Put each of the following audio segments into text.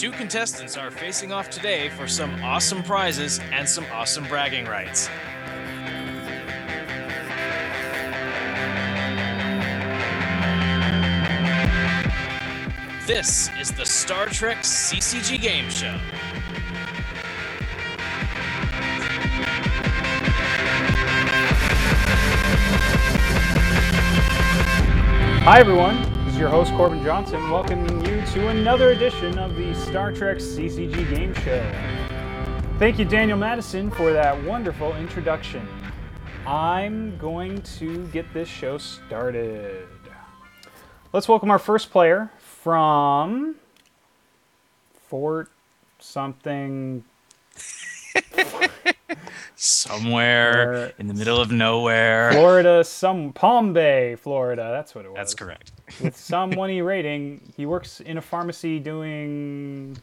two contestants are facing off today for some awesome prizes and some awesome bragging rights. This is the Star Trek CCG Game Show. Hi, everyone. This is your host, Corbin Johnson, welcoming you to another edition of the Star Trek CCG Game Show. Thank you, Daniel Madison, for that wonderful introduction. I'm going to get this show started. Let's welcome our first player from Fort something. Somewhere in the middle of nowhere. Florida, some Palm Bay, Florida. That's what it was. That's correct. With some 1E rating. He works in a pharmacy doing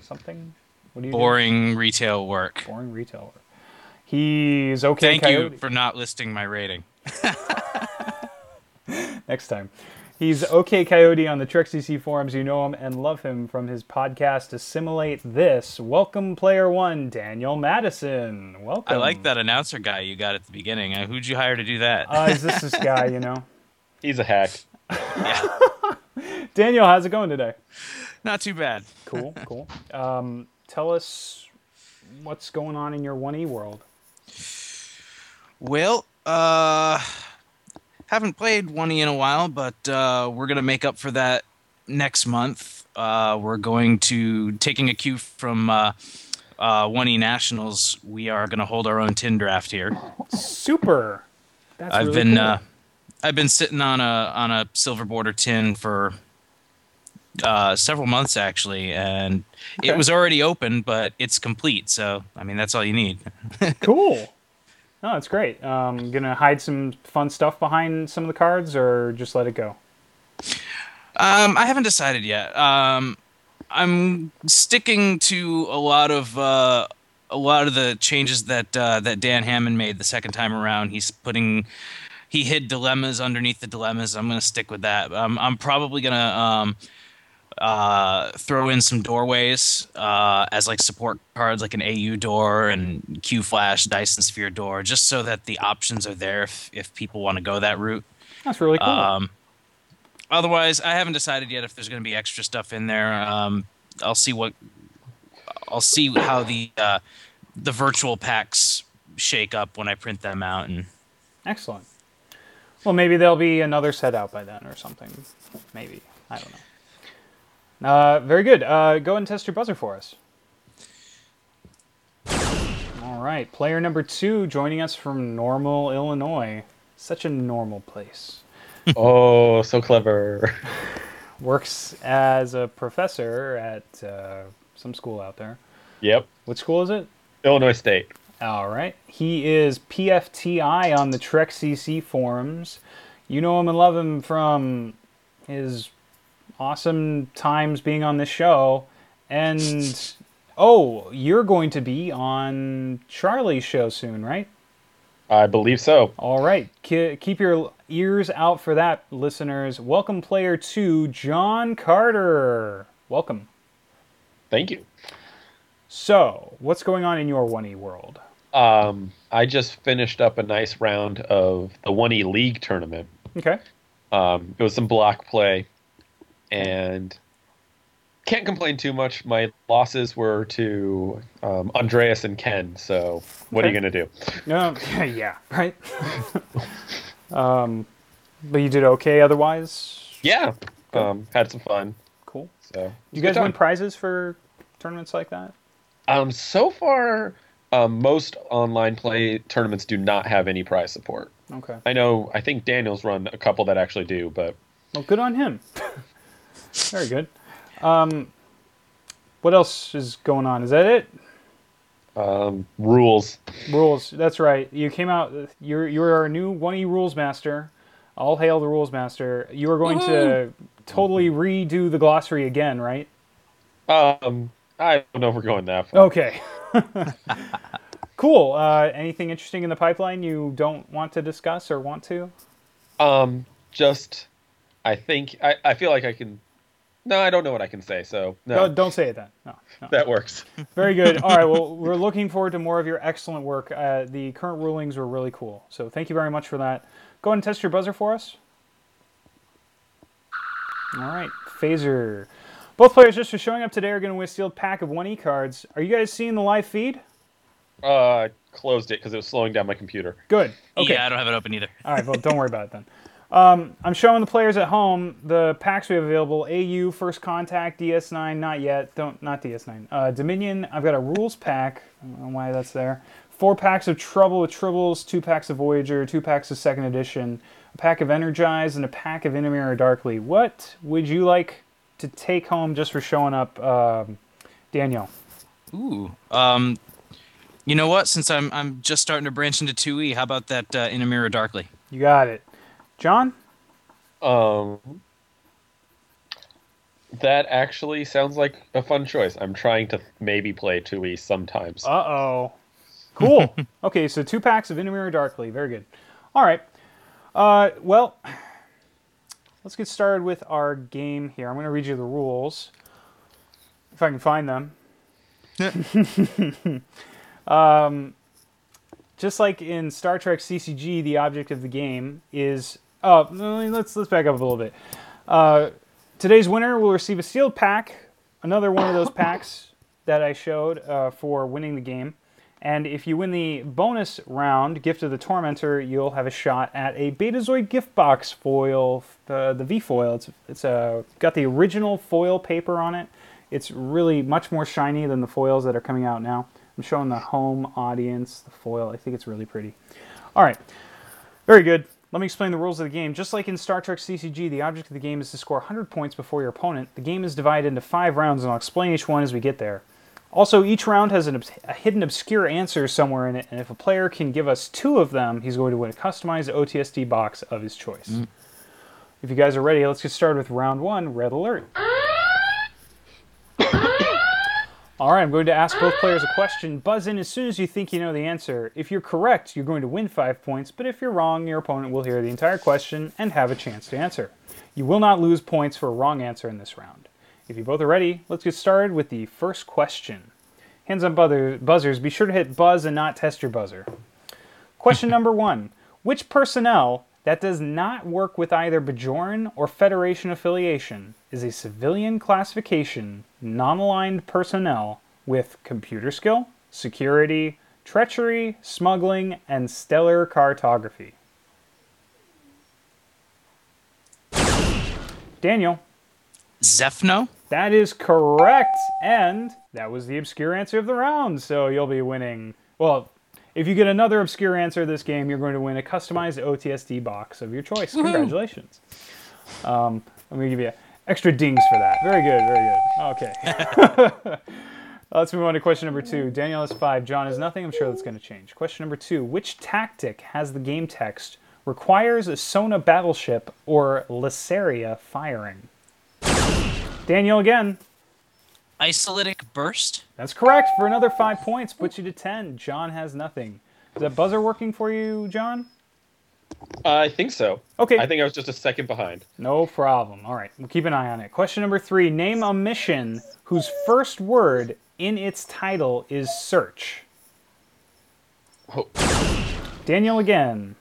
something. What do you Boring retail work. Boring retail work. He's okay. Thank Coyote. you for not listing my rating. Next time. He's OK Coyote on the Trek CC forums. You know him and love him from his podcast Assimilate This. Welcome, player one, Daniel Madison. Welcome. I like that announcer guy you got at the beginning. Uh, who'd you hire to do that? Uh, is this this guy, you know? He's a hack. Yeah, Daniel, how's it going today? not too bad. Cool, cool. Um, tell us what's going on in your 1E world. Well, uh, haven't played one E in a while, but uh, we're gonna make up for that next month. Uh, we're going to taking a cue from uh, uh, one E Nationals. We are gonna hold our own tin draft here. Super. That's I've really been cool. uh, I've been sitting on a on a silver border tin for uh, several months actually, and Okay. it was already open, but it's complete. So I mean, that's all you need. cool. No, that's great. Um, gonna hide some fun stuff behind some of the cards, or just let it go. Um, I haven't decided yet. Um, I'm sticking to a lot of uh, a lot of the changes that uh, that Dan Hammond made the second time around. He's putting he hid dilemmas underneath the dilemmas. I'm going to stick with that. Um, I'm probably going to um, uh, throw in some doorways uh, as like support cards, like an AU door and Q Flash, Dyson Sphere door, just so that the options are there if, if people want to go that route. That's really cool. Um, otherwise, I haven't decided yet if there's going to be extra stuff in there. Um, I'll see what I'll see how the uh, the virtual packs shake up when I print them out. And Excellent. Well, maybe there'll be another set out by then, or something. Maybe I don't know. Uh, very good. Uh, go and test your buzzer for us. All right, player number two joining us from Normal, Illinois. Such a normal place. oh, so clever. Works as a professor at uh, some school out there. Yep. What school is it? Illinois State. All right. He is PFTI on the Trek CC forums. You know him and love him from his awesome times being on this show. And oh, you're going to be on Charlie's show soon, right? I believe so. All right. Ke- Keep your ears out for that, listeners. Welcome, player two, John Carter. Welcome. Thank you. So, what's going on in your 1E world? Um, I just finished up a nice round of the 1E League tournament. Okay. Um, it was some block play, and can't complain too much. My losses were to um, Andreas and Ken. So what are you gonna do? No, yeah, right. um, but you did okay otherwise. Yeah, um, had some fun. Cool. So was You guys win prizes for tournaments like that? Um, so far, um, most online play tournaments do not have any prize support. Okay. I know. I think Daniel's run a couple that actually do, but Well, good on him. Very good. Um, what else is going on? Is that it? um, rules. Rules. That's right. You came out. You're you're our new one E rules master. All hail the rules master. You are going to totally redo the glossary again, right? Um, I don't know if we're going that far. Okay. cool. Uh, anything interesting in the pipeline you don't want to discuss or want to? Um, just I think I, I feel like I can No, I don't know what I can say. So no, Don't, don't say it then. No, no. that works. Very good. All right. Well, we're looking forward to more of your excellent work. Uh, the current rulings were really cool. So thank you very much for that. Go ahead and test your buzzer for us. All right. Phaser. Both players just for showing up today are going to win a sealed pack of 1E cards. Are you guys seeing the live feed? Uh, closed it because it was slowing down my computer. Good. Okay. Yeah, I don't have it open either. All right, well, don't worry about it then. Um, I'm showing the players at home the packs we have available. AU, First Contact, DS9, not yet. Don't not DS9. Uh, Dominion, I've got a rules pack. I don't know why that's there. Four packs of Trouble with Tribbles, two packs of Voyager, two packs of Second Edition, a pack of Energize, and a pack of In a Mirror Darkly. What would you like to take home just for showing up, um, Daniel? Ooh. Um, you know what? Since I'm I'm just starting to branch into 2e, how about that uh, in a mirror darkly? You got it. John? Um, that actually sounds like a fun choice. I'm trying to maybe play 2e sometimes. Uh oh. Cool. okay, so two packs of In a Mirror Darkly. Very good. All right. Uh, well, let's get started with our game here. I'm going to read you the rules if I can find them. um, just like in Star Trek CCG, the object of the game is. Oh, let's let's back up a little bit. Uh, today's winner will receive a sealed pack, another one of those packs that I showed uh, for winning the game. And if you win the bonus round, Gift of the Tormentor, you'll have a shot at a Betazoid gift box foil, the the V foil. It's it's a got the original foil paper on it. It's really much more shiny than the foils that are coming out now. I'm showing the home audience the foil. I think it's really pretty. All right, very good. Let me explain the rules of the game. Just like in Star Trek CCG, the object of the game is to score 100 points before your opponent. The game is divided into five rounds, and I'll explain each one as we get there. Also, each round has an, a hidden obscure answer somewhere in it, and if a player can give us two of them, he's going to win a customized OTSD box of his choice. Mm. If you guys are ready, let's get started with round one, Red Alert. All right, I'm going to ask both players a question. Buzz in as soon as you think you know the answer. If you're correct, you're going to win five points, but if you're wrong, your opponent will hear the entire question and have a chance to answer. You will not lose points for a wrong answer in this round. If you both are ready, let's get started with the first question. Hands on buzzers, be sure to hit buzz and not test your buzzer. Question number one Which personnel that does not work with either Bajoran or Federation affiliation is a civilian classification, non aligned personnel with computer skill, security, treachery, smuggling, and stellar cartography. Daniel. Zeffno? That is correct. And that was the obscure answer of the round. So you'll be winning. Well, if you get another obscure answer this game, you're going to win a customized OTSD box of your choice. Woo-hoo. Congratulations. Um, I'm going to give you extra dings for that. Very good, very good. Okay. Let's move on to question number two. Daniel has five. John has nothing. I'm sure that's going to change. Question number two Which tactic has the game text requires a Son'a battleship or Lasseria firing? Daniel again. Isolytic burst? That's correct for another five points, puts you to 10. John has nothing. Is that buzzer working for you, John? Uh, I think so. Okay. I think I was just a second behind. No problem. All right, we'll keep an eye on it. Question number three Name a mission whose first word in its title is search. Oh. Daniel again.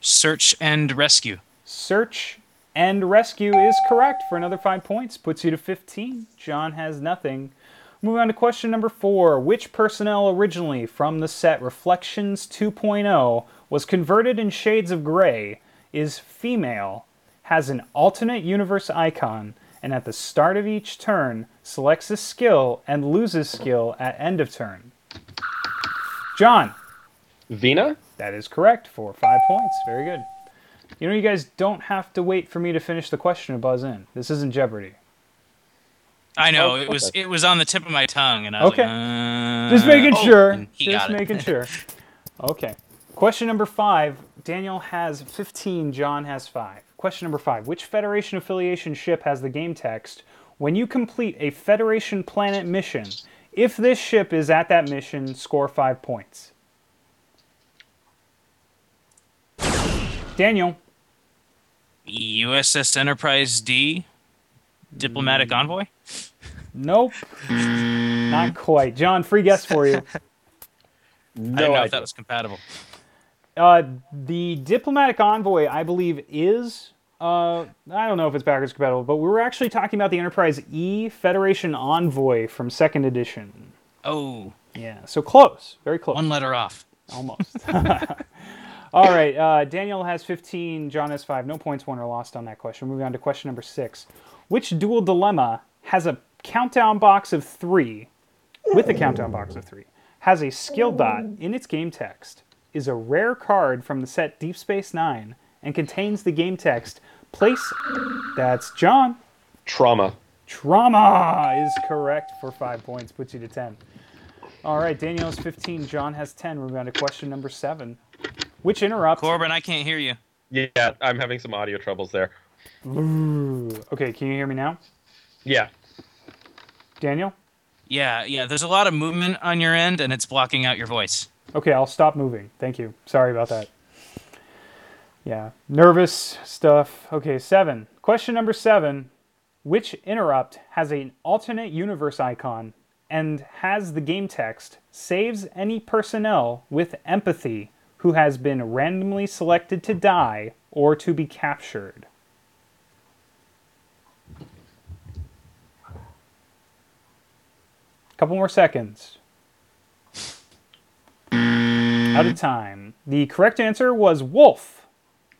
Search and rescue. Search and rescue is correct for another five points, puts you to 15. John has nothing. Moving on to question number four. Which personnel originally from the set Reflections 2.0 was converted in shades of gray, is female, has an alternate universe icon, and at the start of each turn selects a skill and loses skill at end of turn? John. Vina? That is correct for five points. Very good. You know, you guys don't have to wait for me to finish the question to buzz in. This isn't Jeopardy. I know oh, it was it was on the tip of my tongue, and I was okay. like, uh, just making oh, sure. Just making sure. Okay. Question number five. Daniel has 15. John has five. Question number five. Which Federation affiliation ship has the game text? When you complete a Federation planet mission, if this ship is at that mission, score five points. Daniel. USS Enterprise D. Diplomatic envoy? Nope. Not quite. John, free guess for you. I No don't know idea. if that was compatible. Uh, the diplomatic envoy, I believe, is. Uh, I don't know if it's backwards compatible, but we were actually talking about the Enterprise E Federation Envoy from second edition. Oh, Yeah, so close, very close, one letter off. almost. All right, uh, Daniel has 15, John has 5. No points won or lost on that question. Moving on to question number 6. Which dual dilemma has a countdown box of 3, with a countdown box of 3, has a skill dot in its game text, is a rare card from the set Deep Space Nine, and contains the game text, place. That's John. Trauma. Trauma is correct for 5 points, puts you to 10. All right, Daniel has 15, John has 10. Moving on to question number 7. Which interrupt? Corbin, I can't hear you. Yeah, I'm having some audio troubles there. Ooh. Okay, can you hear me now? Yeah. Daniel? Yeah, yeah. There's a lot of movement on your end, and it's blocking out your voice. Okay, I'll stop moving. Thank you. Sorry about that. Yeah, nervous stuff. Okay, seven. Question number seven. Which interrupt has an alternate universe icon and has the game text saves any personnel with empathy who has been randomly selected to die or to be captured? Couple more seconds. Out of time. The correct answer was wolf.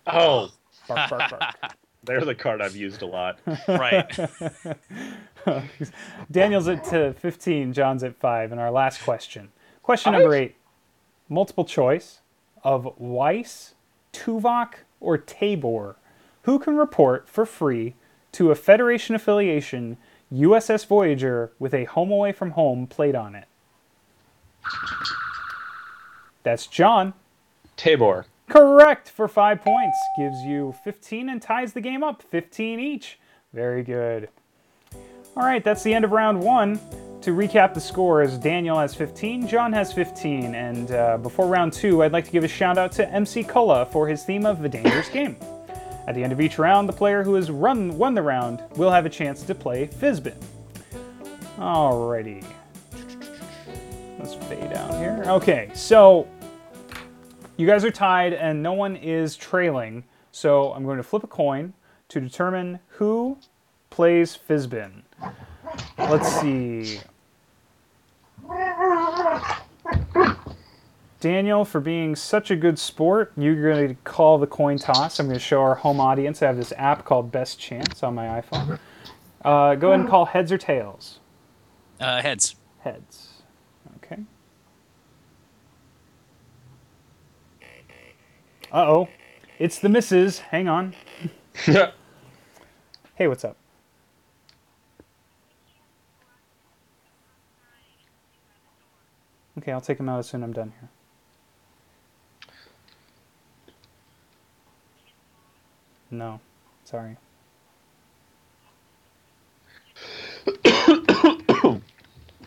Oh, Bark, bark, bark. there's a card I've used a lot. Right. Daniel's at uh, 15, John's at 5. And our last question. Question number 8. Multiple choice of Weiss, Tuvok, or Tabor. Who can report for free to a Federation affiliation USS Voyager with a home away from home plate on it? That's John. Tabor. Correct for five points. Gives you 15 and ties the game up. 15 each. Very good. All right, that's the end of round one. To recap the scores, Daniel has 15, John has 15, and uh, before round two, I'd like to give a shout out to MC Cullah for his theme of The Dangerous Game. At the end of each round, the player who has run, won the round will have a chance to play Fizbin. Alrighty. Let's fade down here. Okay, so you guys are tied and no one is trailing. So I'm going to flip a coin to determine who plays Fizbin. Let's see. Daniel, for being such a good sport, you're going to call the coin toss. I'm going to show our home audience. I have this app called Best Chance on my iPhone. Uh, go ahead and call heads or tails. Uh, heads. Heads. Okay. Uh oh. It's the missus. Hang on. Hey, what's up? Okay, I'll take him out as soon as I'm done here. No, sorry.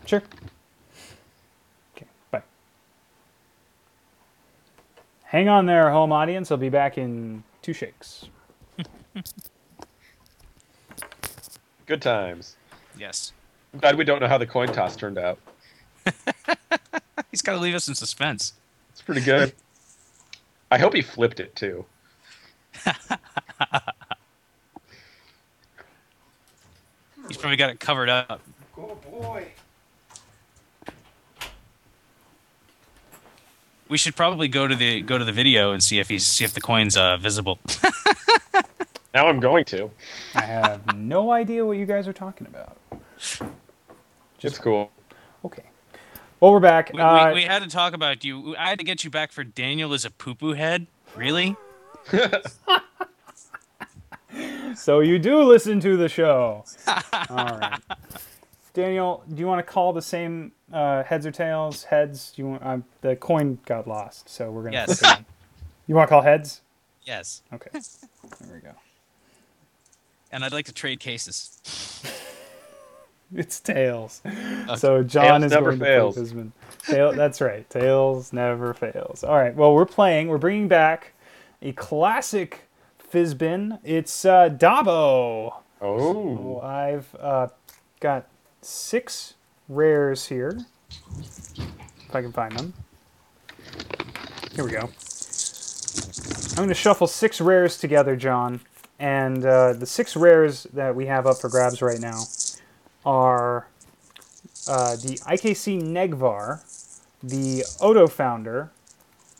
sure. Okay, bye. Hang on there, home audience. I'll be back in two shakes. Good times. Yes. I'm glad we don't know how the coin toss turned out. He's got to leave us in suspense. It's pretty good. I hope he flipped it too. He's probably got it covered up. Oh boy. We should probably go to the go to the video and see if he's see if the coin's uh, visible. Now I'm going to. I have no idea what you guys are talking about. It's cool. Okay. Well, we're back. We, Uh, we, we had to talk about you. I had to get you back for Daniel as a poo poo head. Really? so you do listen to the show. All right. Daniel, do you want to call the same uh, heads or tails? Heads. Do you want? Um, the coin got lost, so we're gonna. Yes. flip it in. You want to call heads? Yes. Okay. There we go. And I'd like to trade cases. It's tails. So John Tails is never going fails. to play Fizbin. Tail, that's right. Tails never fails. All right. Well, we're playing. We're bringing back a classic Fizbin. It's uh, Dabo. Oh. So I've uh, got six rares here. If I can find them. Here we go. I'm going to shuffle six rares together, John. And uh, the six rares that we have up for grabs right now are uh, the IKC Negh'Var, the Odo Founder,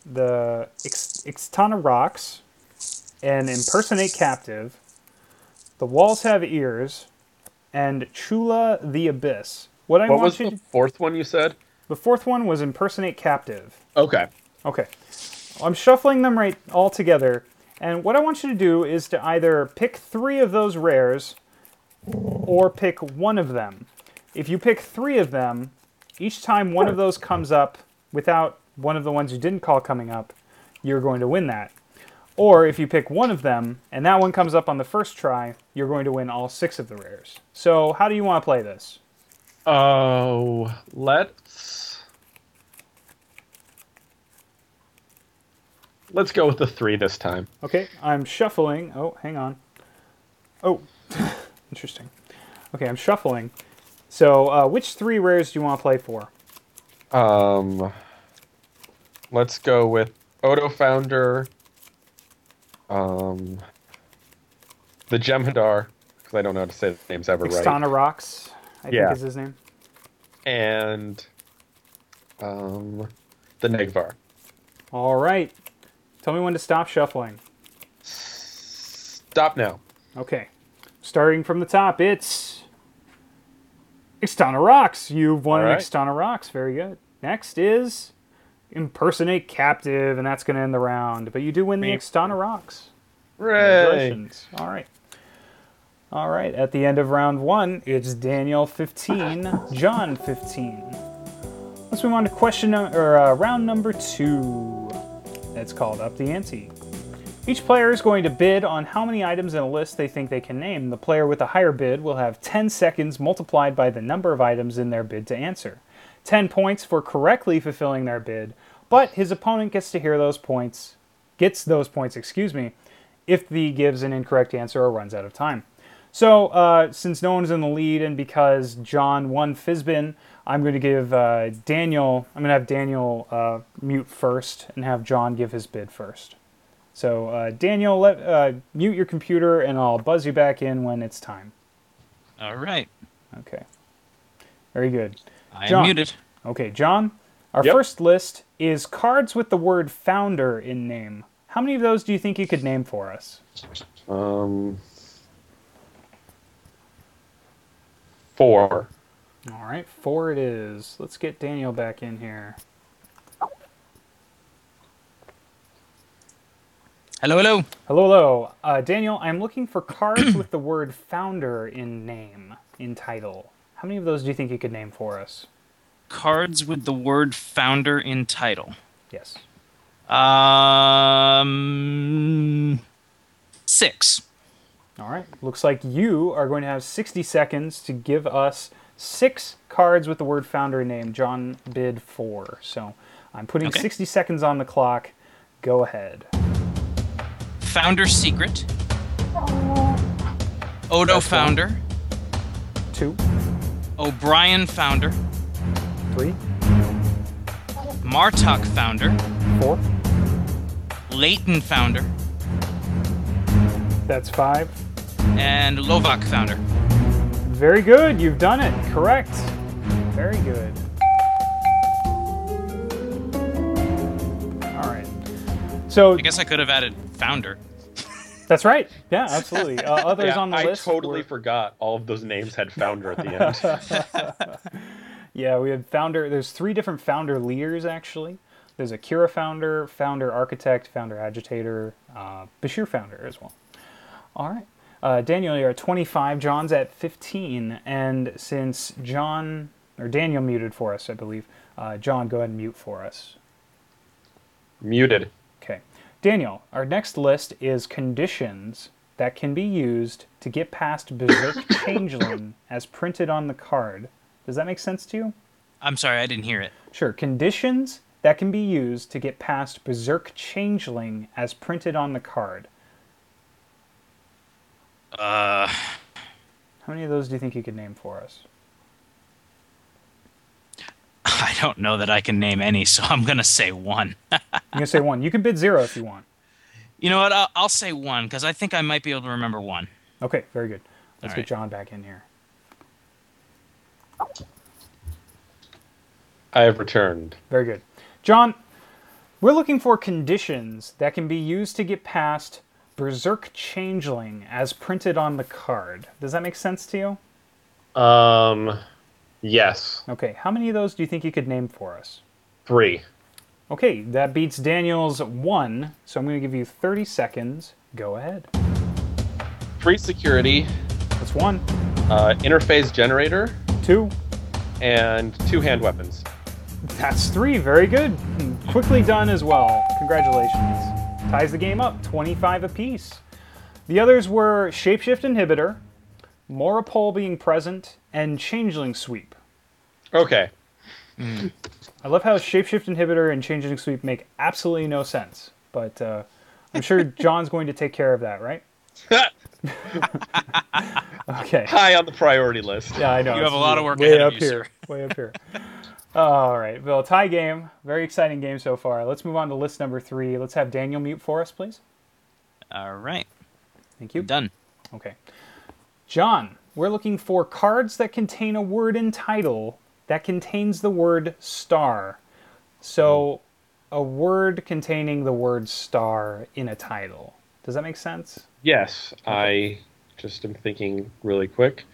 the Ix- Ixtana'Rax, an Impersonate Captive, the Walls Have Ears, and Chula the Abyss. What I What was the fourth one you said? the fourth one was Impersonate Captive. Okay. Okay. I'm shuffling them right all together, and what I want you to do is to either pick three of those rares or pick one of them. If you pick three of them, each time one of those comes up without one of the ones you didn't call coming up, you're going to win that. Or if you pick one of them and that one comes up on the first try, you're going to win all six of the rares. So, how do you want to play this? Oh, let's let's go with the three this time. Okay, I'm shuffling. Oh, hang on. Oh, interesting. Okay, I'm shuffling. So, uh, which three rares do you want to play for? Um, let's go with Odo Founder. Um, the Jem'Hadar, because I don't know how to say the names ever right. Ixtana Rocks, I Yeah. think is his name. And um, the Negh'Var. All right. Tell me when to stop shuffling. Stop now. Okay. Starting from the top, it's Ixtana'Rax. You've won right. Ixtana'Rax. Very good. Next is Impersonate Captive, and that's going to end the round. But you do win the Me. Ixtana'Rax. Hooray! Congratulations. All right. All right. At the end of round one, it's Daniel 15, John 15. Let's move on to question num- or uh, round number two. It's called Up the Ante. Each player is going to bid on how many items in a list they think they can name. The player with the higher bid will have 10 seconds multiplied by the number of items in their bid to answer. 10 points for correctly fulfilling their bid, but his opponent gets to hear those points, gets those points, excuse me, if the gives an incorrect answer or runs out of time. So, uh, since no one's in the lead and because John won Fizbin, I'm going to give uh, Daniel, I'm going to have Daniel uh, mute first and have John give his bid first. So, uh, Daniel, let, uh, mute your computer and I'll buzz you back in when it's time. All right. Okay. Very good. I am John. muted. Okay, John, our Yep. first list is cards with the word founder in name. How many of those do you think you could name for us? Um, four. All right, four it is. Let's get Daniel back in here. Hello, hello. Hello, hello. Uh, Daniel, I'm looking for cards with the word founder in name, in title. How many of those do you think you could name for us? Cards with the word founder in title. Yes. Um, six. All right. Looks like you are going to have 60 seconds to give us six cards with the word founder in name. John bid four. So I'm putting Okay. 60 seconds on the clock. Go ahead. Founder secret. Odo That's one. founder. Two, O'Brien founder. three, Martok founder. four. Leyton founder. That's five. And Lovok founder. Very good. You've done it. Correct. Very good. All right. So I guess I could have added founder. That's right. Yeah, absolutely. Uh, others Yeah, on the I list. I totally were- forgot all of those names had founder at the end. Yeah, we had founder. There's three different founder leaders actually. There's a Kira founder, founder architect, founder agitator, uh, Bashir founder as well. All right. Uh, Daniel, you're at 25. John's at 15. And since John, or Daniel muted for us, I believe, uh, John, go ahead and mute for us. Muted. Okay. Daniel, our next list is conditions that can be used to get past Berserk Changeling as printed on the card. Does that make sense to you? I'm sorry, I didn't hear it. Sure. Conditions that can be used to get past Berserk Changeling as printed on the card. Uh, How many of those do you think you could name for us? I don't know that I can name any, so I'm gonna say one. I'm gonna say one. You can bid zero if you want. you know what? I'll, I'll say one because I think I might be able to remember one. Okay, very good. Let's All get right. John back in here. I have returned. Very good. John, we're looking for conditions that can be used to get past Berserk Changeling as printed on the card. Does that make sense to you? Um, yes, Okay, how many of those do you think you could name for us? three. Okay, that beats Daniel's one, so I'm going to give you 30 seconds. Go ahead. Free security, That's one, uh, interface generator, two, and two hand weapons. That's three. Very good. Quickly done as well. Congratulations. Ties the game up, 25 apiece. The others were Shapeshift Inhibitor, Mora Pol being present, and Changeling Sweep. Okay. I love how Shapeshift Inhibitor and Changeling Sweep make absolutely no sense, but uh, I'm sure John's going to take care of that, right? Okay. High on the priority list. Yeah, I know. You have it's a lot of work way ahead up of you, here. Way up here. All right, Bill. Tie game. Very exciting game so far. Let's move on to list number three. Let's have Daniel mute for us, please. All right, Thank you. done. Okay. John, we're looking for cards that contain a word in title that contains the word star. So, a word containing the word star in a title. Does that make sense? Yes, I just am thinking really quick.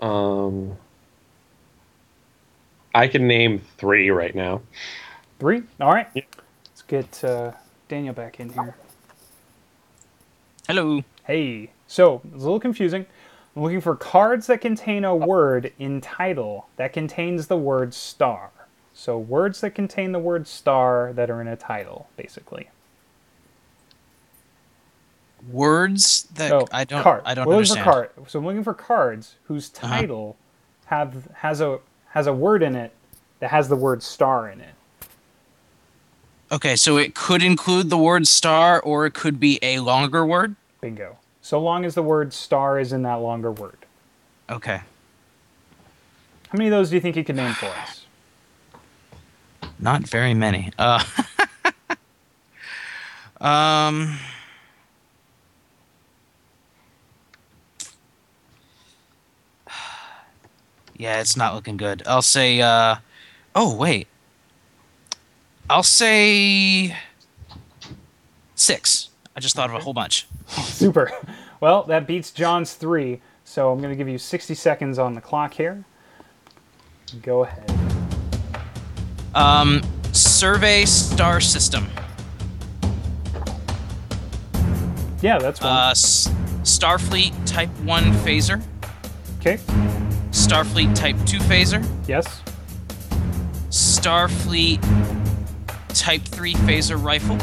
Um, I can name three right now. Three? All right. Let's get uh, Daniel back in here. Hello. Hey, so it's a little confusing. I'm looking for cards that contain a word in title that contains the word star. So words that contain the word star that are in a title, basically. Words that Oh, I don't. card. I don't We're understand. Card. So I'm looking for cards whose Uh-huh. title have has a has a word in it that has the word star in it. Okay, so it could include the word star, or it could be a longer word. Bingo. So long as the word star is in that longer word. Okay. How many of those do you think you could name for us? Not very many. Uh, um, yeah, it's not looking good. I'll say. Uh, oh wait. I'll say six. I just thought of a whole bunch. Super. Well, that beats John's three. So I'm going to give you 60 seconds on the clock here. Go ahead. Um, survey star system. Yeah, that's one. Uh, S- Starfleet Type One phaser. okay. Starfleet Type Two phaser. Yes. Starfleet Type 3 phaser rifle.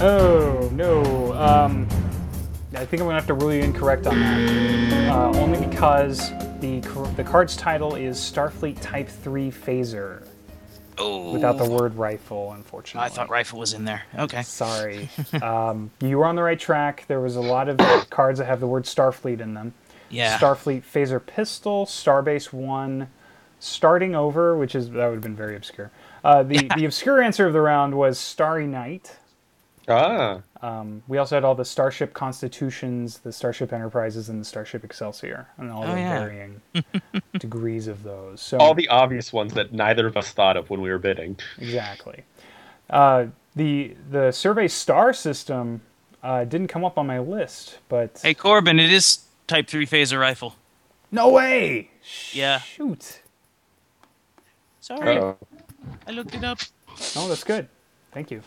Oh no. Um, I think I'm gonna have to rule you incorrect on that. Uh, only because the the card's title is Starfleet Type Three Phaser Oh, without the word rifle, unfortunately. I thought rifle was in there. Okay. Sorry. um, you were on the right track. There was a lot of cards that have the word Starfleet in them. Yeah. Starfleet Phaser Pistol, Starbase One, Starting Over, which is that would have been very obscure. Uh, the the obscure answer of the round was Starry Night. Ah, Um, we also had all the Starship Constitutions, the Starship Enterprises, and the Starship Excelsior, and all Oh, the yeah. varying degrees of those. So all the obvious ones that neither of us thought of when we were bidding. exactly. Uh, the the Survey Star system uh, didn't come up on my list, but Hey Corbin, it is Type 3 phaser rifle. no way. Yeah. Shoot. Sorry, Uh-oh. I looked it up. Oh, that's good. Thank you.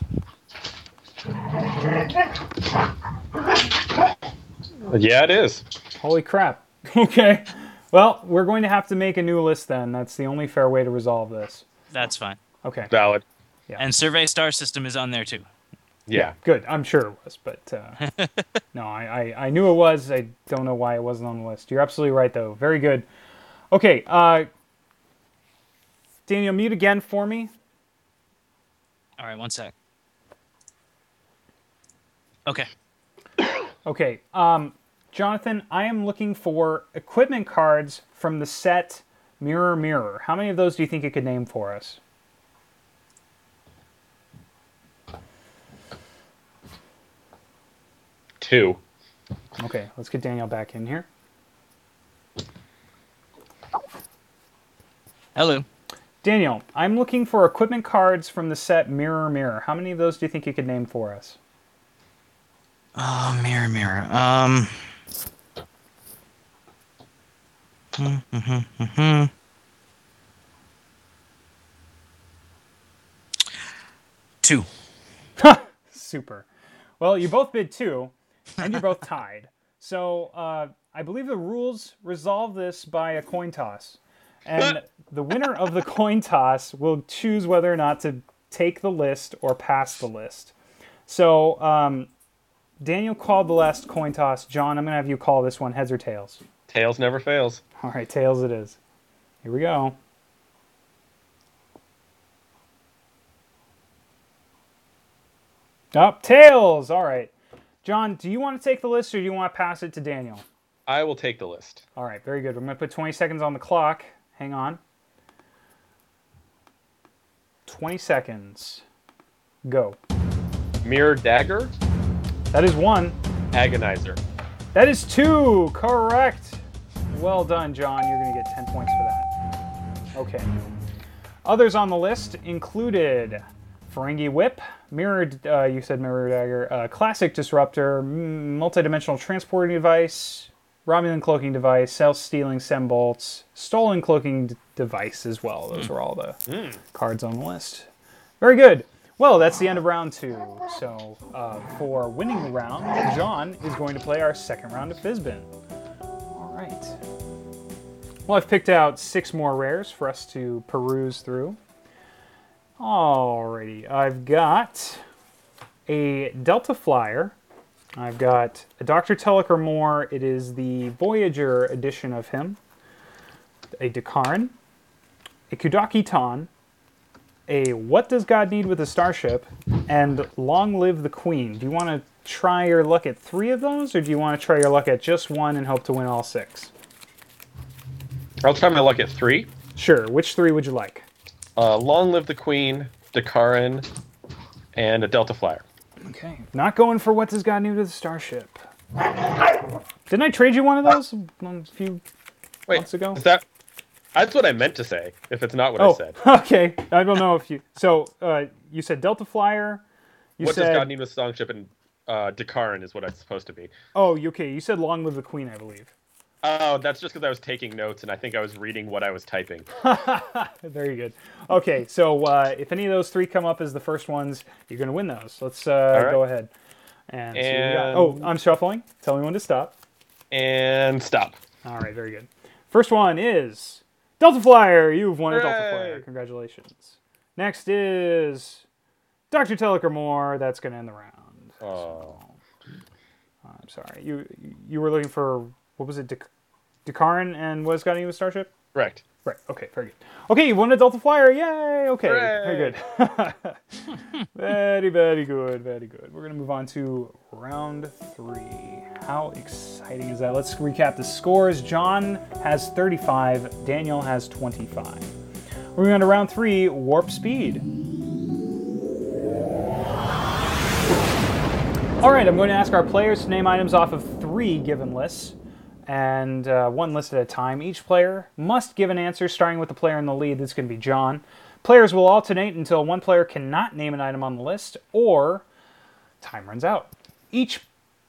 Yeah, it is. Holy crap. Okay. Well, we're going to have to make a new list then. That's the only fair way to resolve this. That's fine. Okay. Valid. Yeah. And survey star system is on there too. Yeah. Good. I'm sure it was, but uh, no, I, I, I knew it was. I don't know why it wasn't on the list. You're absolutely right, though. Very good. Okay. Uh, Daniel, mute again for me. All right, one sec. Okay. Okay, um, Jonathan, I am looking for equipment cards from the set Mirror Mirror. How many of those do you think you could name for us? Two. Okay, let's get Daniel back in here. Hello. Daniel, I'm looking for equipment cards from the set Mirror Mirror. How many of those do you think you could name for us? Oh, mirror, mirror. Um. Hmm, hmm, hmm, two. Super. Well, you both bid two, and you're both tied. So uh, I believe the rules resolve this by a coin toss. And the winner of the coin toss will choose whether or not to take the list or pass the list. So um, Daniel called the last coin toss. John, I'm going to have you call this one heads or tails. Tails never fails. All right, tails it is. Here we go. Up, tails. All right. John, do you want to take the list or do you want to pass it to Daniel? I will take the list. All right, very good. We're going to put 20 seconds on the clock. Hang on. 20 seconds. Go. Mirror dagger, That is one. agonizer. That is two. Correct. Well done, John. You're going to get 10 points for that. Okay. Others on the list included Ferengi Whip, Mirror, uh, you said Mirror Dagger, uh, Classic Disruptor, Multidimensional Transporting Device, Romulan Cloaking Device, Self Stealing Sembolts, Stolen Cloaking d- Device as well. Those were all the cards on the list. Very good. Well, that's the end of round two. So, uh, for winning the round, John is going to play our second round of Fizbin. All right. Well, I've picked out six more rares for us to peruse through. Alrighty, I've got a Delta Flyer. I've got a Dr. Telek R'Mor. It is the Voyager edition of him. A Dakaran. A Kudak'Etan. A What Does God Need with a Starship? And Long Live the Queen. Do you want to try your luck at three of those, or do you want to try your luck at just one and hope to win all six? I'll try my luck at three. Sure. Which three would you like? Uh, Long live the Queen, Dakaran, and a Delta Flyer. Okay. Not going for what does God need to the starship. Didn't I trade you one of those a few Wait, months ago? is that? That's what I meant to say. If it's not what I Oh, said, okay. I don't know if you. So uh, you said Delta Flyer. You what said. does God need with Songship and uh, Dakaran is what it's supposed to be. Oh, okay. You said Long Live the Queen, I believe. Oh, that's just because I was taking notes and I think I was reading what I was typing. Very good. Okay, so uh, if any of those three come up as the first ones, you're going to win those. Let's uh, right. go ahead. And, what got. And- oh, I'm shuffling. Tell me when to stop. And stop. All right, very good. First one is Delta Flyer. You've won a Delta Flyer. Congratulations. Next is Dr. Telek R'Mor. That's going to end the round. Oh. I'm sorry. You you were looking for what was it? Dak- Dakaran and what has got you with Starship? Correct. Right. Okay. Very good. Okay, you won a Delta Flyer. Yay. Okay. Very good. very very good. Very good. We're gonna move on to round three. How exciting is that? Let's recap the scores. John has 35. Daniel has 25. We're going to round three. Warp speed. All right, I'm going to ask our players to name items off of three given lists, and uh, one list at a time. Each player must give an answer, starting with the player in the lead. That's going to be John. Players will alternate until one player cannot name an item on the list, or time runs out. Each,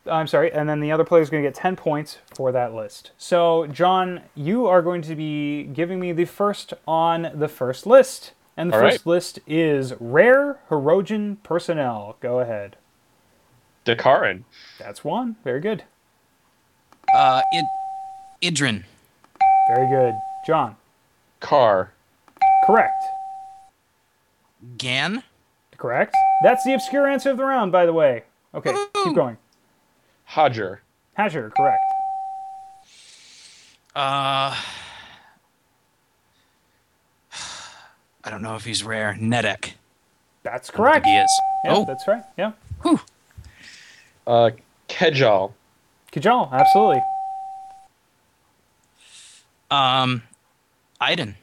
I'm sorry, and then the other player is going to get 10 points for that list. So, John, you are going to be giving me the first on the first list. And the All first right. list is Rare Hirogen Personnel. Go ahead. Dakaran. That's one. Very good. Uh, Id- Idrin. Very good. John. Karr. Correct. Gan. Correct. That's the obscure answer of the round, by the way. Okay, keep going. Hodger. Hasher, correct. Uh, I don't know if he's rare. Nedek. That's I correct. think he is. Yeah, oh, that's right. Yeah. whew. Uh, Kejal. Kajal, absolutely. Um, Iden.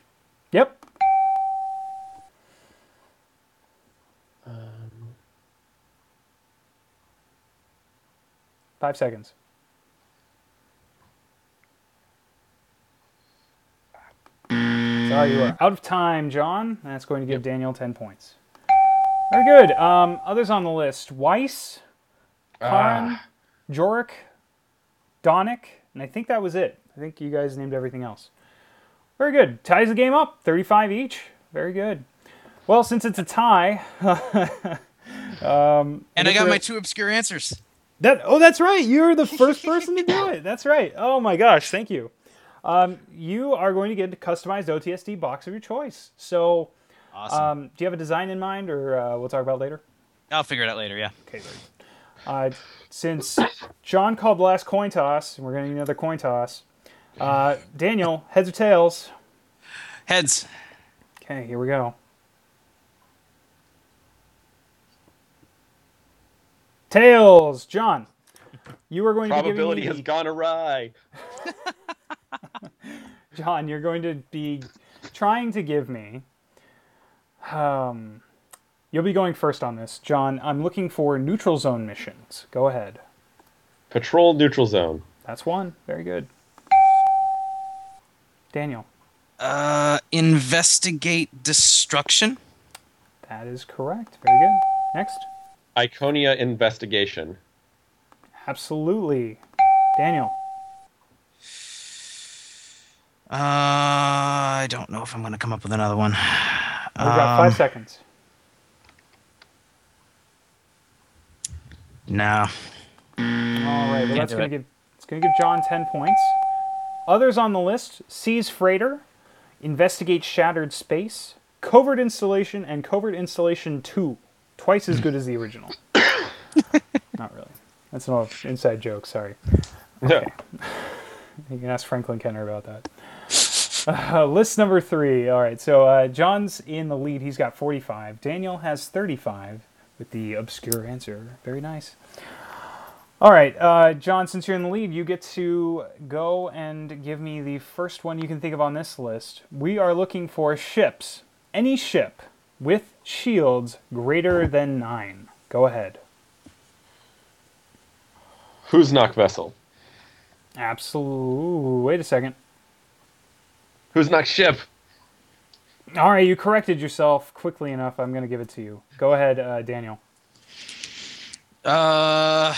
Yep. Five seconds. Sorry, you are out of time, John. That's going to give Daniel 10 points. Very good. Um, others on the list Weiss, Karan, Ah, Jorik, Donick, and I think that was it. I think you guys named everything else. Very good. Ties the game up, 35 each. Very good. Well, since it's a tie, um, And I got my two obscure answers. that oh, that's right. You're the first person to do it. That's right. Oh my gosh, thank you. Um, you are going to get a customized OTSD box of your choice. So, Awesome. um, do you have a design in mind, or uh, we'll talk about it later? I'll figure it out later. Yeah. Okay, good. Uh, since John called the last coin toss, and we're going to need another coin toss. Uh, Daniel, heads or tails? Heads. Okay, here we go. Tails, John. You are going to probability has gone awry. John. You're going to be trying to give me. Um, you'll be going first on this, John. I'm looking for neutral zone missions. Go ahead. Patrol neutral zone. That's one. Very good. Daniel. Uh, investigate destruction. That is correct. Very good. Next. Iconia investigation. Absolutely. Daniel. Uh, I don't know if I'm gonna come up with another one. We've got five Um, seconds. No. All right. Well, that's do going it. to give it's going to give John ten points. Others on the list: seize freighter, investigate shattered space, covert installation, and covert installation two. Twice as good as the original. Not really. That's an inside joke. Sorry. No. You can ask Franklin Kenner about that. Uh, list number three. All right, so uh, John's in the lead. He's got 45. Daniel has 35 with the obscure answer. Very nice. All right, uh, John, since you're in the lead, you get to go and give me the first one you can think of on this list. We are looking for ships. Any ship with shields greater than nine. Go ahead. Husnock vessel? Absolutely. Wait a second. Husnock ship? All right, you corrected yourself quickly enough. I'm going to give it to you. Go ahead, uh, Daniel. Uh,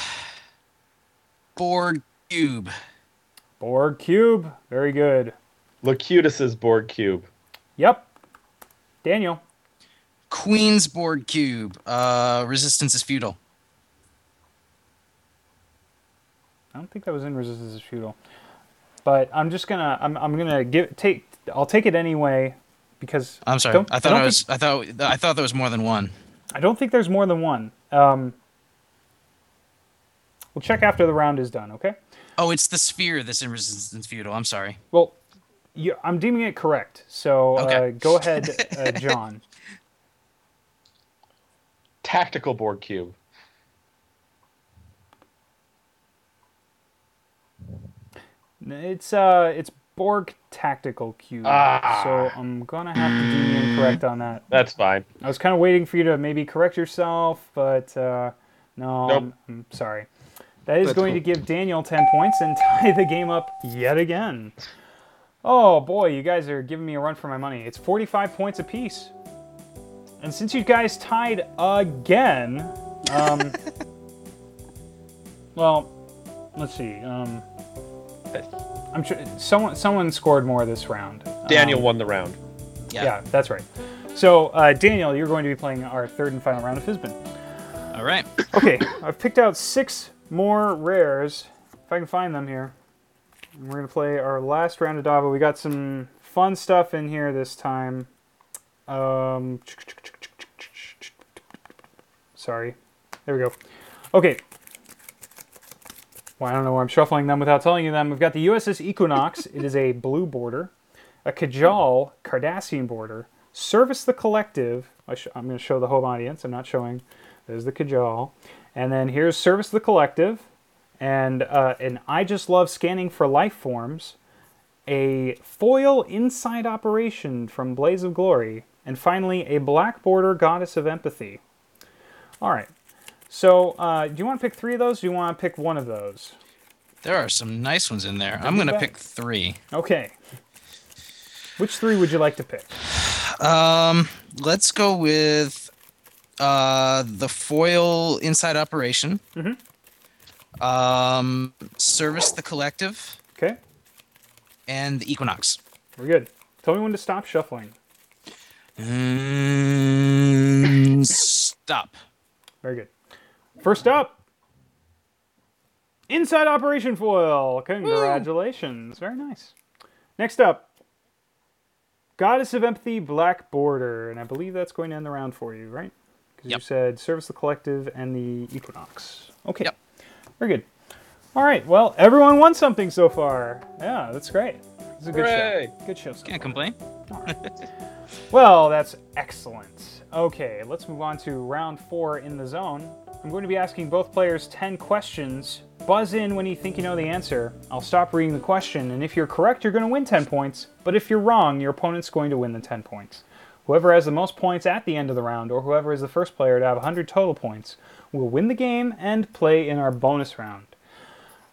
Borg cube. Borg cube. Very good. Locutus's Borg cube. Yep. Daniel. Queen's Borg cube. Uh, resistance is futile. I don't think that was in Resistance is Futile. But I'm just gonna I'm, I'm gonna give take I'll take it anyway because I'm sorry. I I thought don't I was. I thought. I thought there was more than one. I don't think there's more than one. Um, we'll check after the round is done. Okay. Oh, it's the sphere that's in resistance futile. I'm sorry. Well, you, I'm deeming it correct. So uh, go ahead, uh, John. Tactical Borg cube. It's uh, it's Borg Tactical Cube. Ah. So I'm gonna have to deem you incorrect on that. That's fine. I was kind of waiting for you to maybe correct yourself, but uh, no, Nope. I'm, I'm sorry. That is That's going cool. to give Daniel 10 points and tie the game up yet again. Oh boy, you guys are giving me a run for my money. It's 45 points apiece. And since you guys tied again, um, well, let's see. Um, I'm sure someone someone scored more this round. Daniel Um, won the round. Yeah. yeah, that's right. So, uh, Daniel, you're going to be playing our third and final round of Fizbin. All right. Okay, I've picked out six more rares, if I can find them here. And we're going to play our last round of Dabo. We got some fun stuff in here this time. Um, sorry. There we go. Okay. Well, I don't know where I'm shuffling them without telling you them. We've got the USS Equinox. it is a blue border. A Kajal Cardassian border. Service the Collective. I sh- I'm going to show the home audience. I'm not showing. There's the Kajal. And then here's Service the Collective, and uh, and I just love scanning for life forms, a foil inside operation from Blaze of Glory, and finally a Black Border Goddess of Empathy. All right. So, uh, do you want to pick three of those? Or do you want to pick one of those? There are some nice ones in there. I'm gonna pick three. Okay. Which three would you like to pick? Um, let's go with uh the foil inside operation. Mm-hmm. Um, service the collective Okay, and the equinox. we're good. Tell me when to stop shuffling. Mm, stop. Very good. First up, Inside Operation Foil. Congratulations. Very nice. Next up, Goddess of Empathy Black Border. And I believe that's going to end the round for you, right? Because you said Service the Collective and the Equinox. Okay. Yep. Very good. All right. Well, everyone won something so far. Yeah, that's great. It's a good Hooray. show. Good show. so Can't far. complain. Well, that's excellent. Okay, let's move on to round four in the zone. I'm going to be asking both players 10 questions. Buzz in when you think you know the answer. I'll stop reading the question, and if you're correct, you're going to win 10 points. But if you're wrong, your opponent's going to win the 10 points. Whoever has the most points at the end of the round, or whoever is the first player to have 100 total points, will win the game and play in our bonus round.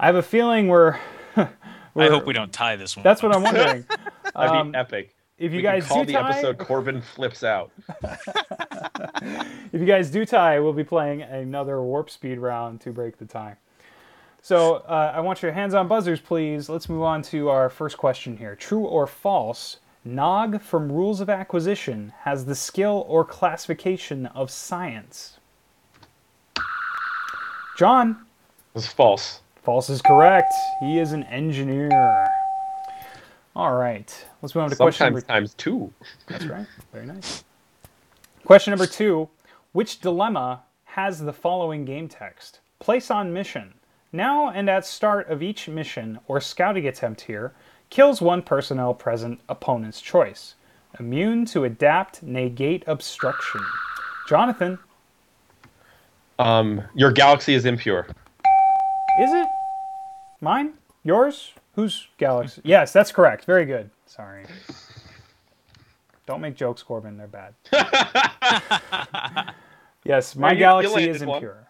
I have a feeling we're. I we're- hope we don't tie this one. That's what I'm wondering. That'd Um, be epic. if you we guys can call do the tie, episode Corbin flips out. If you guys do tie, we'll be playing another warp speed round to break the tie. So uh, I want your hands on buzzers, please. Let's move on to our first question here. True or false? Nog from Rules of Acquisition has the skill or classification of science. John, It's false. false is correct. He is an engineer. All right. Let's move on to question number Sometimes times two. That's right. Very nice. Question number two Which dilemma has the following game text? Place on mission. Now and at start of each mission or scouting attempt here, kills one personnel present opponent's choice. Immune to adapt, negate obstruction. Jonathan, Um, your galaxy is impure. is it? Mine? Yours? Whose galaxy? Yes, that's correct. Very good. Sorry. Don't make jokes, Corbin. They're bad. yes, my you- you galaxy landed is one. impure.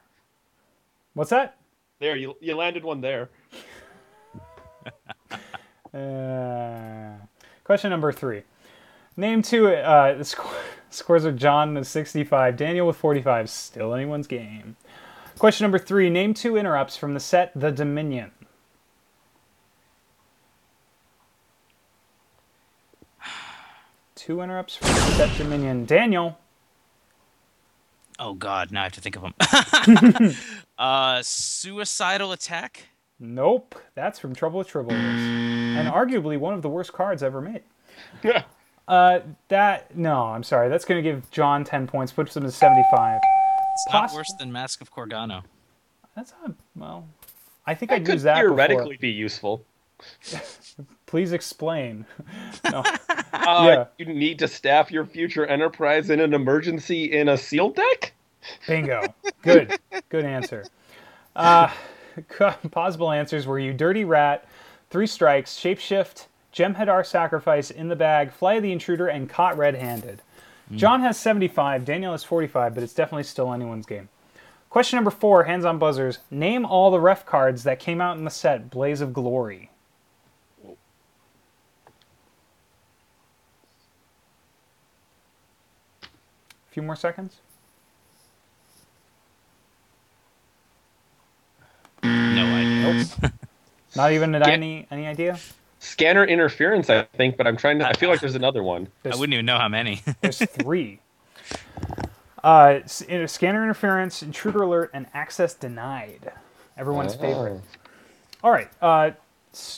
What's that? There, you you landed one there. Uh, question number three. Name two. Uh, the sc- scores are John with 65, Daniel with 45. Still anyone's game. Question number three. Name two interrupts from the set The Dominion. Two interrupts from the set Dominion. Daniel. Oh God, now I have to think of them. uh, suicidal attack. Nope. That's from Trouble with Tribbles. And arguably one of the worst cards ever made. Uh, that no, I'm sorry. That's going to give John 10 points, puts him to 75. It's not Poss- worse than Mask of Korgano. That's not well. I think That I'd could use that theoretically before. be useful. Please explain. no. Uh, Yeah. You need to staff your future enterprise in an emergency in a seal deck. Bingo. Good. Good answer. Uh, possible answers were you dirty rat, three strikes, shapeshift, Jem'Hadar sacrifice in the bag, fly of the intruder, and caught red-handed. John has 75, Daniel has 45, but it's definitely still anyone's game. Question number four, hands on buzzers. Name all the ref cards that came out in the set Blaze of Glory. A few more seconds. No idea. Nope. Not even Get- any any idea. Scanner interference, I think, but I'm trying to. I feel like there's another one. I wouldn't even know how many. there's three. Uh, s- in- scanner interference, intruder alert, and access denied. Everyone's favorite. All right. Uh,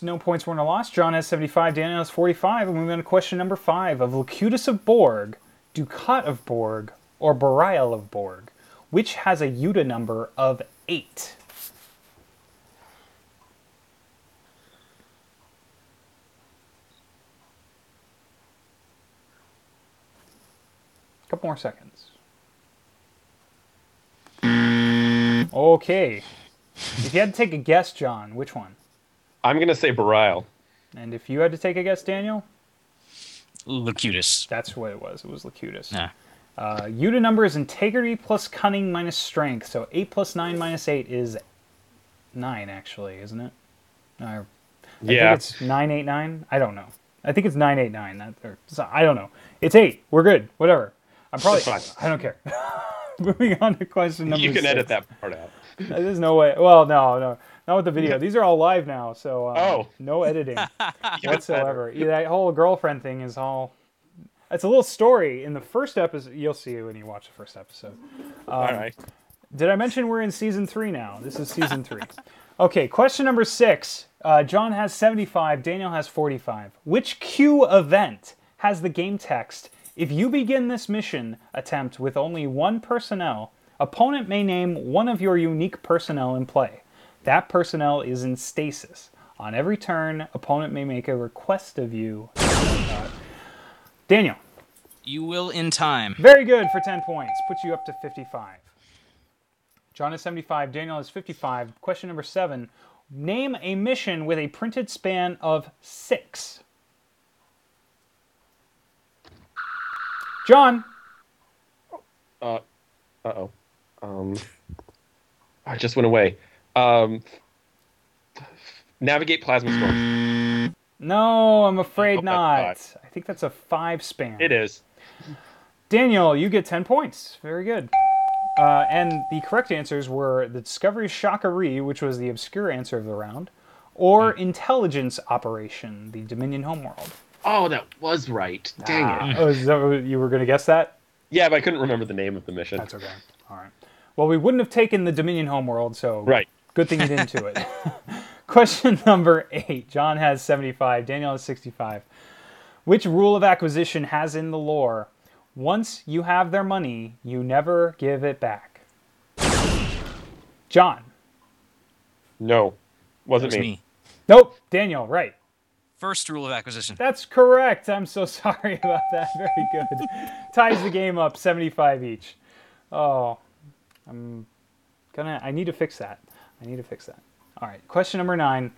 no points won or lost. John has 75. Daniel has 45. And moving on to question number five of Locutus of Borg, Dukat of Borg, or Bareil of Borg, which has a Yuta number of eight. A couple more seconds. Okay. If you had to take a guess, John, which one? I'm gonna say Bareil. And if you had to take a guess, Daniel, Locutus. that's what it was. It was Locutus. Yeah. Uh, Yuta number is integrity plus cunning minus strength. So 8 plus 9 minus 8 is 9, actually, isn't it? Uh, I Yeah. think it's 989. I don't know. I think it's 989. That, or, so- I don't know. It's 8. We're good. Whatever. I'm probably. That's I don't care. Moving on to question number You can edit that part out. There's no way. Well, no, no. Not with the video. These are all live now, so uh, Oh. no editing whatsoever. Yeah, that whole girlfriend thing is all. It's a little story in the first episode. You'll see it when you watch the first episode. All right. Did I mention we're in season three now? This is season three. Okay, question number six. Uh, John has 75, Daniel has 45. Which Q event has the game text? If you begin this mission attempt with only one personnel, opponent may name one of your unique personnel in play. That personnel is in stasis. On every turn, opponent may make a request of you. Uh, Daniel, You will in time. very good for 10 points. Puts you up to 55. John is 75. Daniel is 55. Question number seven. Name a mission with a printed span of six. John, Uh oh. Um. I just went away. Um. Navigate plasma storm. no, I'm afraid hope not. I think that's a five span. It is. Daniel, you get 10 points. Very good. Uh, and the correct answers were the Discovery Shakari, which was the obscure answer of the round, or Intelligence Operation, the Dominion Homeworld. Oh, that was right. Dang it. Oh, is that what you were going to guess that? Yeah, but I couldn't remember the name of the mission. That's okay. All right. Well, we wouldn't have taken the Dominion Homeworld, so Right. Good thing you didn't do it. Question number eight. John has 75. Daniel has 65. Which rule of acquisition has in the lore, once you have their money, you never give it back? John. No, wasn't That was me. me. Nope. Daniel, right. First rule of acquisition. That's correct. I'm so sorry about that. Very good. Ties the game up 75 each. Oh, I'm gonna. I need to fix that. I need to fix that. All right. Question number nine.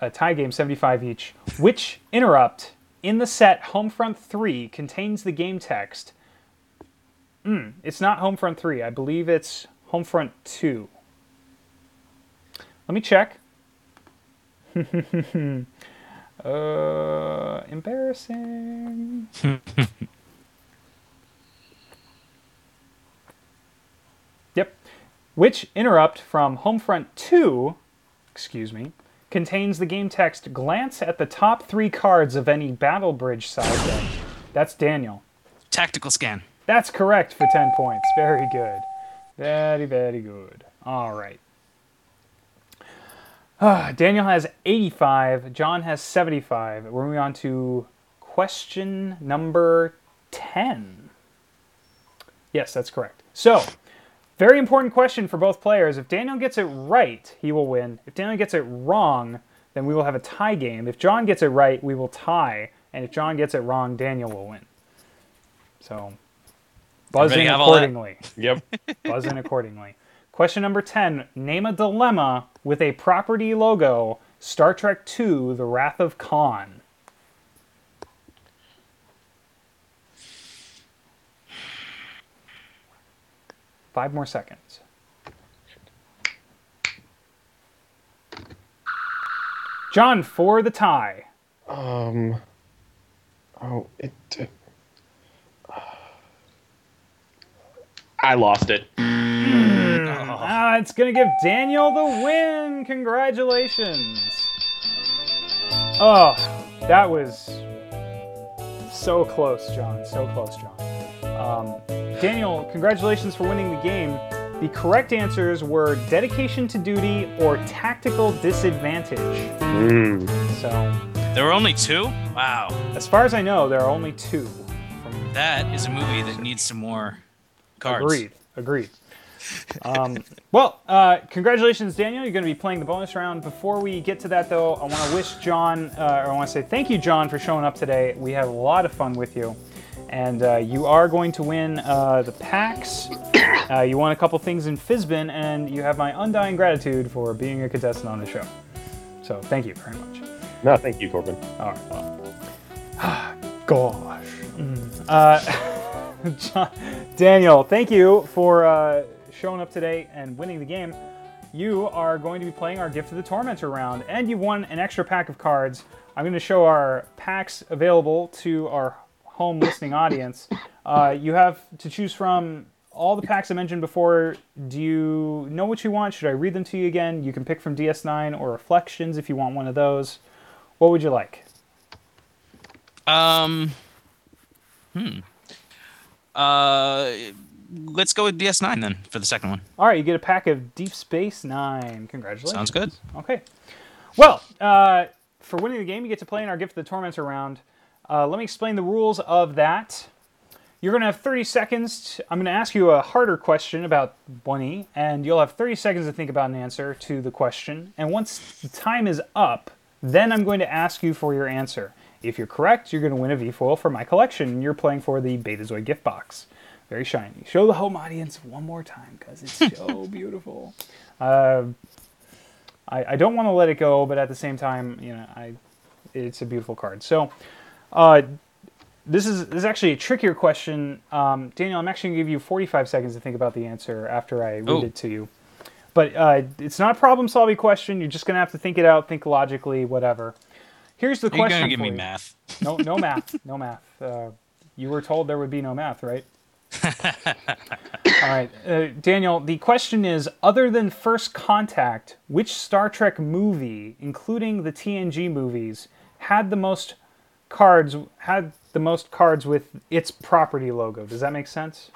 A tie game 75 each. Which interrupt in the set Homefront 3 contains the game text? Hmm. it's not Homefront 3. I believe it's Homefront 2. Let me check. Uh, embarrassing. yep. Which interrupt from Homefront 2, excuse me, contains the game text glance at the top three cards of any Battle Bridge side deck. That's Daniel. Tactical scan. That's correct for 10 points. Very good. Very, very good. All right. Ah, Daniel has 85. John has 75. We're moving on to question number 10. Yes, that's correct. So, very important question for both players. If Daniel gets it right, he will win. If Daniel gets it wrong, then we will have a tie game. If John gets it right, we will tie. And if John gets it wrong, Daniel will win. So, buzz in Everybody have all that? accordingly. Yep. buzzing accordingly. Question number 10. Name a dilemma with a property logo Star Trek II The Wrath of Khan. Five more seconds. John for the tie. um. Oh, it. uh, I lost it. Ah, it's going to give Daniel the win. Congratulations. Oh, that was so close, John. So close, John. Um, Daniel, congratulations for winning the game. The correct answers were dedication to duty or tactical disadvantage. Mm. So, There were only two? Wow. as far as I know, there are only two. From That is a movie that needs some more cards. Agreed. Agreed. Um, well, uh, congratulations, Daniel. You're going to be playing the bonus round. Before we get to that, though, I want to wish John, uh, or I want to say thank you, John, for showing up today. We had a lot of fun with you. And uh, you are going to win uh, the packs. Uh, you won a couple things in Fizbin, and you have my undying gratitude for being a contestant on the show. So thank you very much. No, thank you, Corbin. All right. Well. Gosh. Mm. Uh, John, Daniel, thank you for uh, showing up today and winning the game. You are going to be playing our Gift of the Tormentor round, and you've won an extra pack of cards. I'm going to show our packs available to our home listening audience. Uh, you have to choose from all the packs I mentioned before. Do you know what you want? Should I read them to you again? You can pick from DS9 or Reflections if you want one of those. What would you like? Um. Hmm. Uh, let's go with DS9 then for the second one. All right, you get a pack of Deep Space Nine. Congratulations. Sounds good. Okay. Well, uh, for winning the game, you get to play in our Gift of the Tormentor round. Uh, let me explain the rules of that. You're going to have 30 seconds. To, I'm going to ask you a harder question about Bunny, and you'll have 30 seconds to think about an answer to the question. And once the time is up, then I'm going to ask you for your answer. If you're correct, you're going to win a V-foil for my collection, and you're playing for the Betazoid gift box. Very shiny. Show the home audience one more time because it's so beautiful. Uh, I, I don't want to let it go, but at the same time, you know, I it's a beautiful card. So, uh, this is this is actually a trickier question, um, Daniel. I'm actually going to give you 45 seconds to think about the answer after I read Ooh. it to you. But uh, it's not a problem-solving question. You're just going to have to think it out, think logically, whatever. Here's the Are you question. gonna give me you. math? No, no math. No math. Uh, you were told there would be no math, right? All right, uh, Daniel. The question is: Other than First Contact, which Star Trek movie, including the TNG movies, had the most cards? Had the most cards with its property logo? Does that make sense?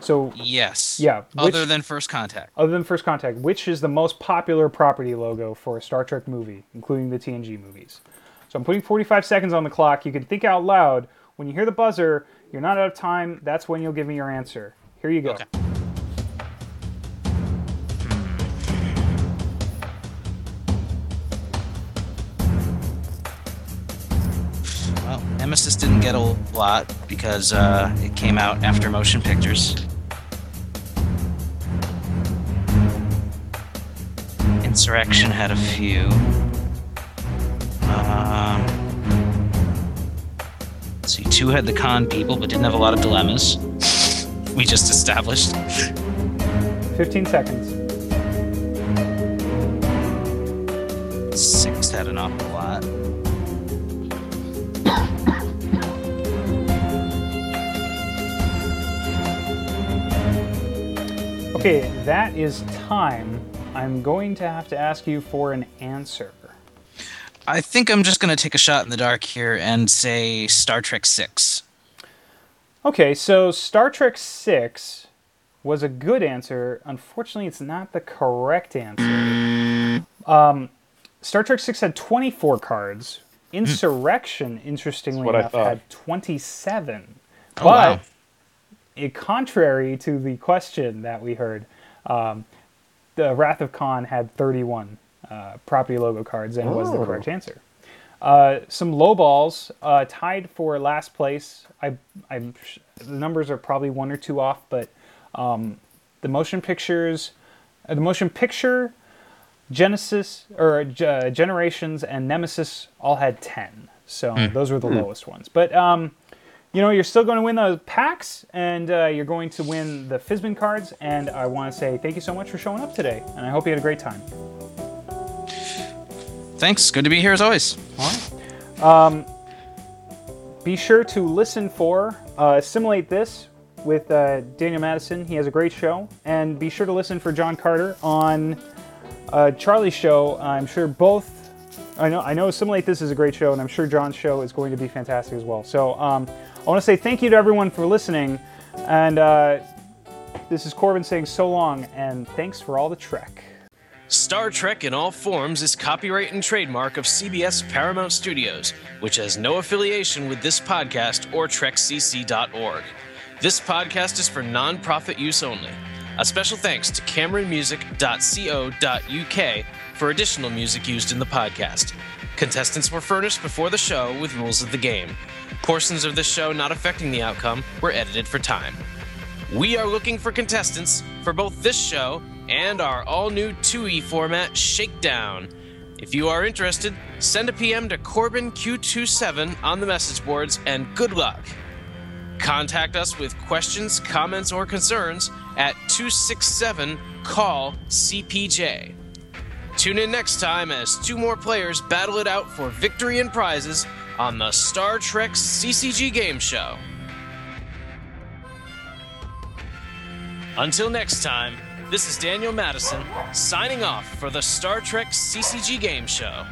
So, Yes. Yeah, Other than First Contact. other than First Contact, which is the most popular property logo for a Star Trek movie, including the TNG movies? So I'm putting 45 seconds on the clock. You can think out loud. When you hear the buzzer, you're not out of time. That's when you'll give me your answer. Here you go. Okay. Nemesis didn't get a lot because uh, it came out after motion pictures. Insurrection had a few. Um, see, two had the Khan people but didn't have a lot of dilemmas. We just established. 15 seconds. Six had an awful lot. Okay, that is time. I'm going to have to ask you for an answer. I think I'm just going to take a shot in the dark here and say Star Trek 6. Okay, so Star Trek 6 was a good answer. Unfortunately, it's not the correct answer. Um, Star Trek 6 had 24 cards. Insurrection, interestingly That's what I enough, had 27. Oh, but, wow. It, contrary to the question that we heard, um, the Wrath of Khan had 31 uh, property logo cards and was the Oh. correct answer. Uh, some low balls uh, tied for last place. I, I'm the numbers are probably one or two off, but um, the motion pictures, uh, the motion picture, Genesis or uh, Generations and Nemesis all had ten. So those were the lowest ones. But um, you know, you're still going to win those packs, and uh, you're going to win the Fizbin cards. And I want to say thank you so much for showing up today, and I hope you had a great time. Thanks. Good to be here as always. All right. Um, be sure to listen for uh, Assimilate This with uh, Daniel Madison. He has a great show. And be sure to listen for John Carter on uh, Charlie's show. I'm sure both. I know, I know Assimilate This is a great show, and I'm sure John's show is going to be fantastic as well. So um, I want to say thank you to everyone for listening. And uh, this is Corbin saying so long, and thanks for all the Trek. Star Trek in all forms is copyright and trademark of CBS Paramount Studios, which has no affiliation with this podcast or TrekCC.org. This podcast is for non-profit use only. A special thanks to CameronMusic.co.uk for additional music used in the podcast. Contestants were furnished before the show with rules of the game. Portions of this show not affecting the outcome were edited for time. We are looking for contestants for both this show and our all new 2E format Shakedown. If you are interested, send a PM to CorbinQ27 on the message boards and good luck. Contact us with questions, comments, or concerns at 267 Call CPJ. Tune in next time as two more players battle it out for victory and prizes on the Star Trek CCG Game Show. Until next time, this is Daniel Madison signing off for the Star Trek CCG Game Show.